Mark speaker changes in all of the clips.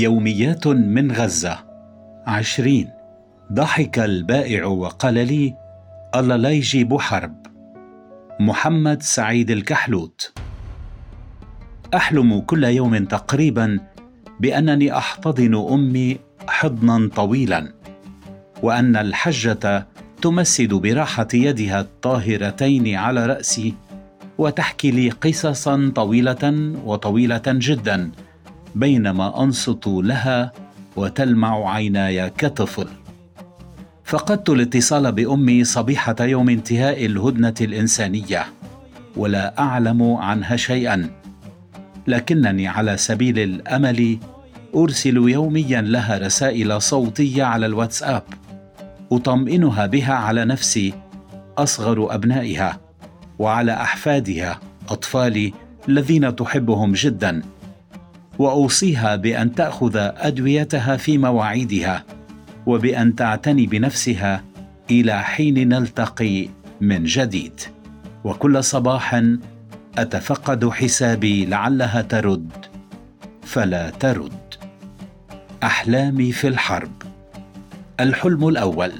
Speaker 1: يوميات من غزة. عشرين. ضحك البائع وقال لي الله لا يجيب حرب. محمد سعيد الكحلوت. أحلم كل يوم تقريبا بأنني أحتضن أمي حضنا طويلا وأن الحجة تمسد براحة يدها الطاهرتين على رأسي وتحكي لي قصصا طويلة وطويلة جدا. بينما أنصت لها وتلمع عيناي كطفل. فقدت الاتصال بأمي صبيحة يوم انتهاء الهدنة الإنسانية ولا أعلم عنها شيئا. لكنني على سبيل الأمل أرسل يوميا لها رسائل صوتية على الواتساب أطمئنها بها على نفسي أصغر أبنائها وعلى أحفادها أطفالي الذين تحبهم جدا. وأوصيها بأن تأخذ أدويتها في مواعيدها وبأن تعتني بنفسها إلى حين نلتقي من جديد. وكل صباح أتفقد حسابي لعلها ترد فلا ترد. أحلامي في الحرب. الحلم الأول.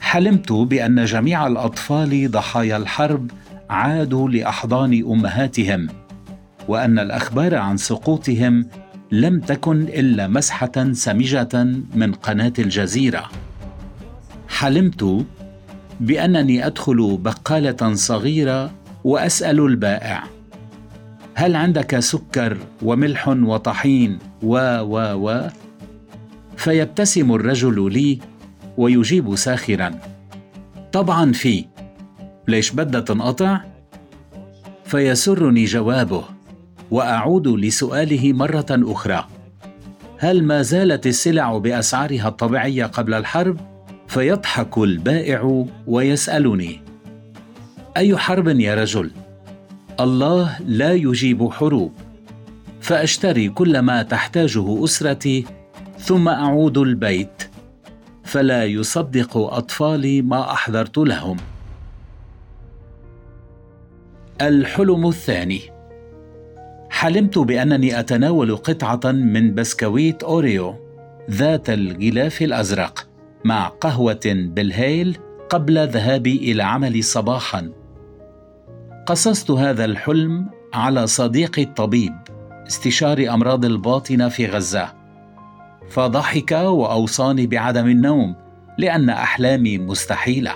Speaker 1: حلمت بأن جميع الأطفال ضحايا الحرب عادوا لأحضان أمهاتهم وأن الأخبار عن سقوطهم لم تكن إلا مسحة سمجة من قناة الجزيرة. حلمت بأنني أدخل بقالة صغيرة وأسأل البائع هل عندك سكر وملح وطحين؟ و و و. فيبتسم الرجل لي ويجيب ساخرا طبعا في. ليش بدها تنقطع؟ فيسرني جوابه وأعود لسؤاله مرة أخرى. هل ما زالت السلع بأسعارها الطبيعية قبل الحرب؟ فيضحك البائع ويسألني. أي حرب يا رجل؟ الله لا يجيب حروب. فأشتري كل ما تحتاجه أسرتي ثم أعود البيت. فلا يصدق أطفالي ما أحضرت لهم. الحلم الثاني. حلمت بأنني أتناول قطعة من بسكويت أوريو ذات الغلاف الأزرق مع قهوة بالهيل قبل ذهابي إلى عملي صباحا. قصصت هذا الحلم على صديقي الطبيب استشاري أمراض الباطنة في غزة. فضحك وأوصاني بعدم النوم لأن أحلامي مستحيلة.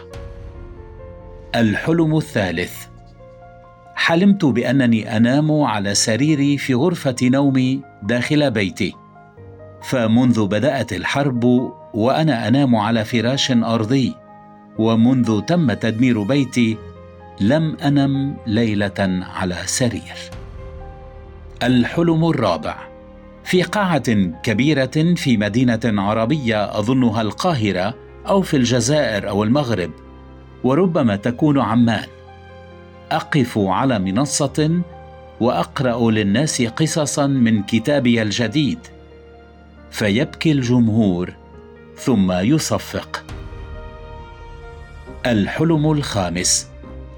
Speaker 1: الحلم الثالث. حلمت بأنني أنام على سريري في غرفة نومي داخل بيتي. فمنذ بدأت الحرب وأنا أنام على فراش أرضي ومنذ تم تدمير بيتي لم أنم ليلة على سرير. الحلم الرابع. في قاعة كبيرة في مدينة عربية أظنها القاهرة أو في الجزائر أو المغرب وربما تكون عمان. أقف على منصة وأقرأ للناس قصصا من كتابي الجديد. فيبكي الجمهور ثم يصفق. الحلم الخامس.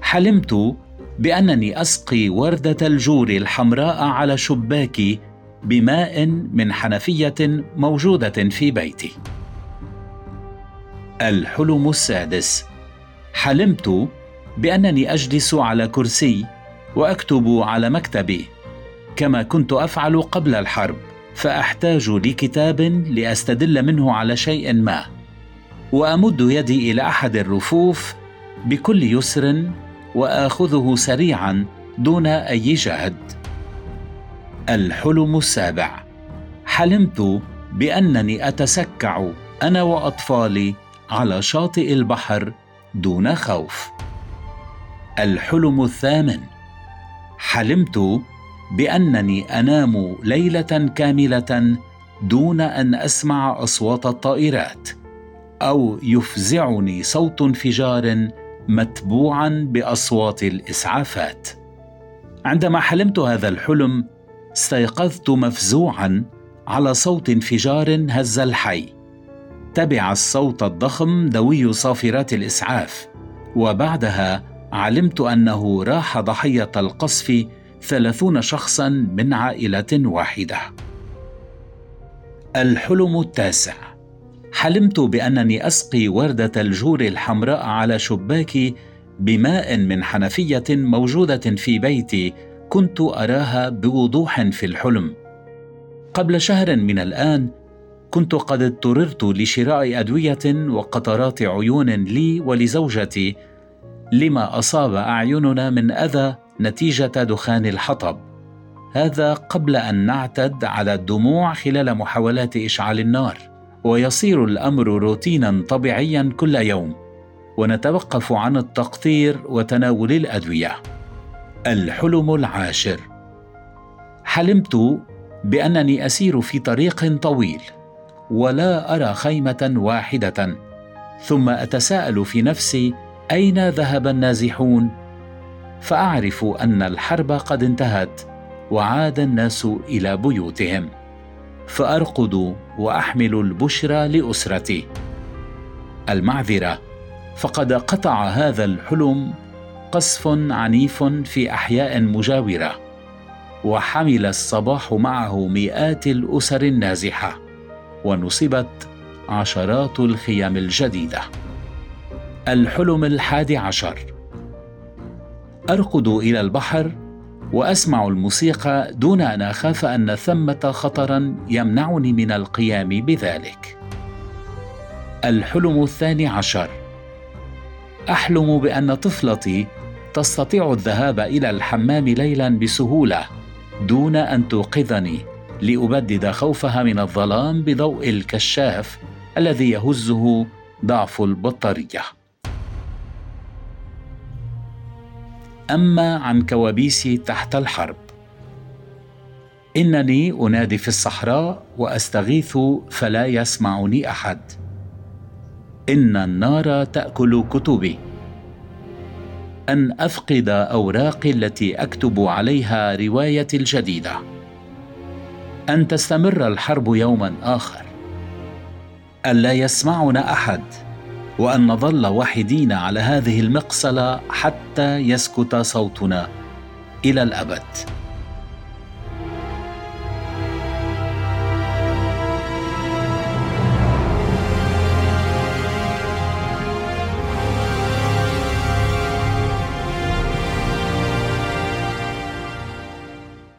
Speaker 1: حلمت بأنني أسقي وردة الجور الحمراء على شباكي بماء من حنفية موجودة في بيتي. الحلم السادس. حلمت بأنني أجلس على كرسي وأكتب على مكتبي كما كنت أفعل قبل الحرب فأحتاج لكتاب لأستدل منه على شيء ما وأمد يدي إلى أحد الرفوف بكل يسر وأخذه سريعا دون أي جهد. الحلم السابع. حلمت بأنني أتسكع أنا وأطفالي على شاطئ البحر دون خوف. الحلم الثامن. حلمت بأنني أنام ليلة كاملة دون أن أسمع أصوات الطائرات أو يفزعني صوت انفجار متبوعا بأصوات الإسعافات. عندما حلمت هذا الحلم استيقظت مفزوعا على صوت انفجار هز الحي. تبع الصوت الضخم دوي صافرات الإسعاف وبعدها علمت أنه راح ضحية القصف ثلاثون شخصا من عائلة واحدة. الحلم التاسع. حلمت بأنني أسقي وردة الجور الحمراء على شباكي بماء من حنفية موجودة في بيتي كنت أراها بوضوح في الحلم. قبل شهر من الآن كنت قد اضطررت لشراء أدوية وقطرات عيون لي ولزوجتي لما أصاب أعيننا من أذى نتيجة دخان الحطب. هذا قبل أن نعتد على الدموع خلال محاولات إشعال النار ويصير الأمر روتينا طبيعيا كل يوم. ونتوقف عن التقطير وتناول الأدوية. الحلم العاشر. حلمت بأنني أسير في طريق طويل ولا أرى خيمة واحدة ثم أتساءل في نفسي أين ذهب النازحون؟ فاعرف أن الحرب قد انتهت وعاد الناس إلى بيوتهم. فارقد واحمل البشرى لاسرتي المعذرة فقد قطع هذا الحلم قصف عنيف في أحياء مجاورة وحمل الصباح معه مئات الأسر النازحة ونصبت عشرات الخيام الجديدة. الحلم الحادي عشر. أرقد إلى البحر وأسمع الموسيقى دون أن أخاف أن ثمه خطرا يمنعني من القيام بذلك. الحلم الثاني عشر. أحلم بأن طفلتي تستطيع الذهاب إلى الحمام ليلا بسهولة دون أن توقظني لأبدد خوفها من الظلام بضوء الكشاف الذي يهزه ضعف البطارية. أما عن كوابيسي تحت الحرب. إنني أنادي في الصحراء وأستغيث فلا يسمعني أحد. إن النار تأكل كتبي. أن أفقد أوراقي التي أكتب عليها روايتي الجديدة. أن تستمر الحرب يوما آخر. أن لا يسمعنا أحد. وأن نظل وحيدين على هذه المقصلة حتى يسكت صوتنا إلى الأبد.